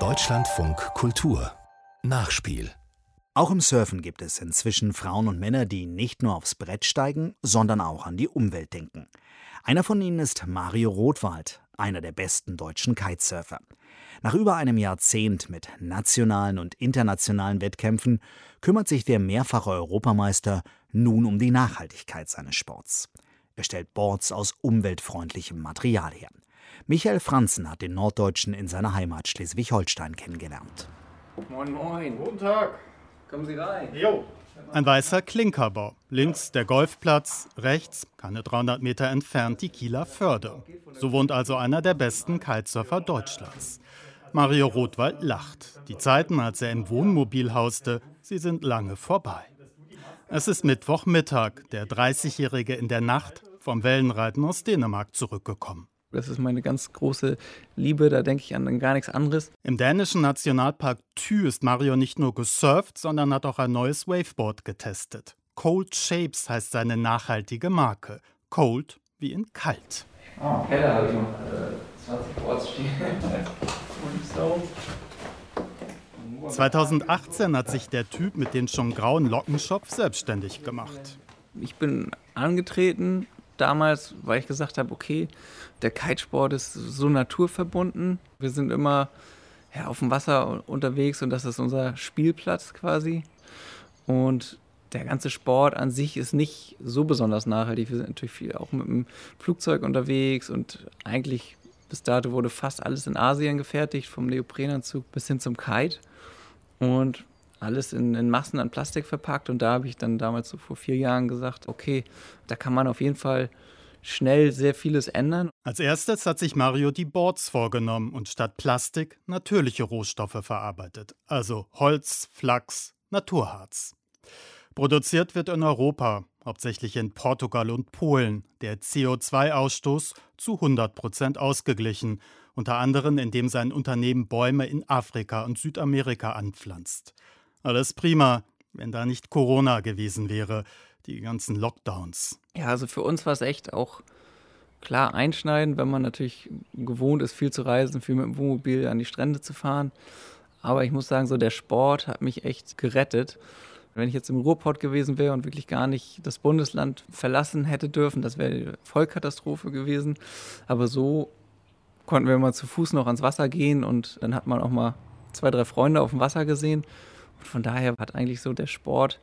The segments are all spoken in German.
Deutschlandfunk Kultur Nachspiel auch im Surfen gibt es inzwischen Frauen und Männer, die nicht nur aufs Brett steigen, sondern auch an die Umwelt denken. Einer von ihnen ist Mario Rothwald, einer der besten deutschen Kitesurfer. Nach über einem Jahrzehnt mit nationalen und internationalen Wettkämpfen kümmert sich der mehrfache Europameister nun um die Nachhaltigkeit seines Sports. Er stellt Boards aus umweltfreundlichem Material her. Michael Franzen hat den Norddeutschen in seiner Heimat Schleswig-Holstein kennengelernt. Moin, moin. Guten Tag. Kommen Sie rein. Jo. Ein weißer Klinkerbau. Links der Golfplatz, rechts, keine 300 Meter entfernt, die Kieler Förde. So wohnt also einer der besten Kitesurfer Deutschlands. Mario Rothwald lacht. Die Zeiten, als er im Wohnmobil hauste, sie sind lange vorbei. Es ist Mittwochmittag, der 30-Jährige in der Nacht vom Wellenreiten aus Dänemark zurückgekommen. Das ist meine ganz große Liebe, da denke ich an gar nichts anderes. Im dänischen Nationalpark Thü ist Mario nicht nur gesurft, sondern hat auch ein neues Waveboard getestet. Cold Shapes heißt seine nachhaltige Marke. Cold wie in kalt. Oh, okay, da habe ich noch äh, 20 Boards stehen. 2018 hat sich der Typ mit dem schon grauen Lockenschopf selbstständig gemacht. Ich bin angetreten damals, weil ich gesagt habe, okay, der Kitesport ist so naturverbunden. Wir sind immer ja, auf dem Wasser unterwegs und das ist unser Spielplatz quasi. Und der ganze Sport an sich ist nicht so besonders nachhaltig. Wir sind natürlich viel auch mit dem Flugzeug unterwegs und eigentlich bis dato wurde fast alles in Asien gefertigt, vom Neoprenanzug bis hin zum Kite. Und alles in, in, Massen an Plastik verpackt. Und da habe ich dann damals so vor vier Jahren gesagt, okay, da kann man auf jeden Fall schnell sehr vieles ändern. Als erstes hat sich Mario die Boards vorgenommen und statt Plastik natürliche Rohstoffe verarbeitet. Also Holz, Flachs, Naturharz. Produziert wird in Europa, hauptsächlich in Portugal und Polen, der CO2-Ausstoß zu 100 Prozent ausgeglichen, unter anderem indem sein Unternehmen Bäume in Afrika und Südamerika anpflanzt. Alles prima, wenn da nicht Corona gewesen wäre, die ganzen Lockdowns. Ja, also für uns war es echt auch klar einschneiden, wenn man natürlich gewohnt ist, viel zu reisen, viel mit dem Wohnmobil an die Strände zu fahren. Aber ich muss sagen, so der Sport hat mich echt gerettet. Wenn ich jetzt im Ruhrpott gewesen wäre und wirklich gar nicht das Bundesland verlassen hätte dürfen, das wäre eine Vollkatastrophe gewesen. Aber so konnten wir mal zu Fuß noch ans Wasser gehen und dann hat man auch mal zwei, drei Freunde auf dem Wasser gesehen. Von daher hat eigentlich so der Sport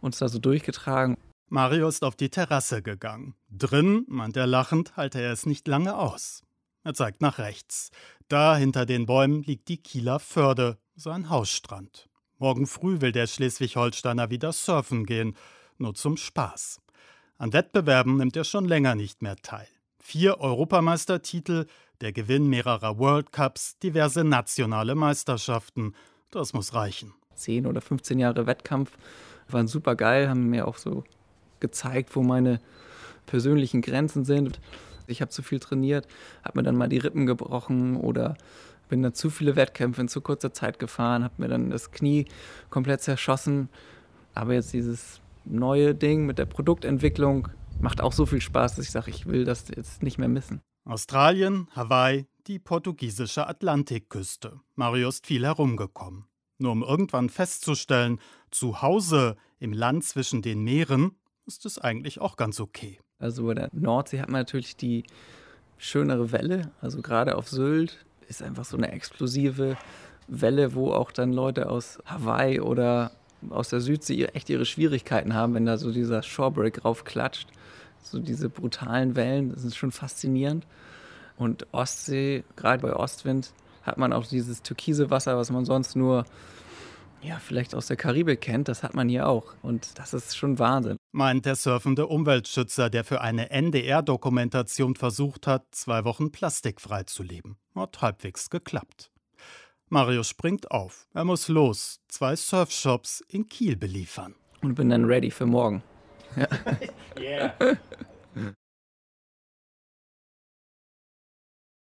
uns da so durchgetragen. Mario ist auf die Terrasse gegangen. Drin, meint er lachend, halte er es nicht lange aus. Er zeigt nach rechts. Da hinter den Bäumen liegt die Kieler Förde, sein Hausstrand. Morgen früh will der Schleswig-Holsteiner wieder surfen gehen, nur zum Spaß. An Wettbewerben nimmt er schon länger nicht mehr teil. Vier Europameistertitel, der Gewinn mehrerer World Cups, diverse nationale Meisterschaften. Das muss reichen. Zehn oder 15 Jahre Wettkampf waren super geil, haben mir auch so gezeigt, wo meine persönlichen Grenzen sind. Ich habe zu viel trainiert, habe mir dann mal die Rippen gebrochen oder bin dann zu viele Wettkämpfe in zu kurzer Zeit gefahren, habe mir dann das Knie komplett zerschossen. Aber jetzt dieses neue Ding mit der Produktentwicklung macht auch so viel Spaß, dass ich sage, ich will das jetzt nicht mehr missen. Australien, Hawaii, die portugiesische Atlantikküste. Mario ist viel herumgekommen. Nur um irgendwann festzustellen, zu Hause im Land zwischen den Meeren ist es eigentlich auch ganz okay. Also bei der Nordsee hat man natürlich die schönere Welle. Also gerade auf Sylt ist einfach so eine explosive Welle, wo auch dann Leute aus Hawaii oder aus der Südsee echt ihre Schwierigkeiten haben, wenn da so dieser Shorebreak raufklatscht. So diese brutalen Wellen, das ist schon faszinierend. Und Ostsee, gerade bei Ostwind, hat man auch dieses türkise Wasser, was man sonst nur ja, vielleicht aus der Karibik kennt, das hat man hier auch. Und das ist schon Wahnsinn. Meint der surfende Umweltschützer, der für eine NDR-Dokumentation versucht hat, zwei Wochen plastikfrei zu leben. Hat halbwegs geklappt. Mario springt auf. Er muss los. Zwei Surfshops in Kiel beliefern. Und bin dann ready für morgen. Ja. yeah.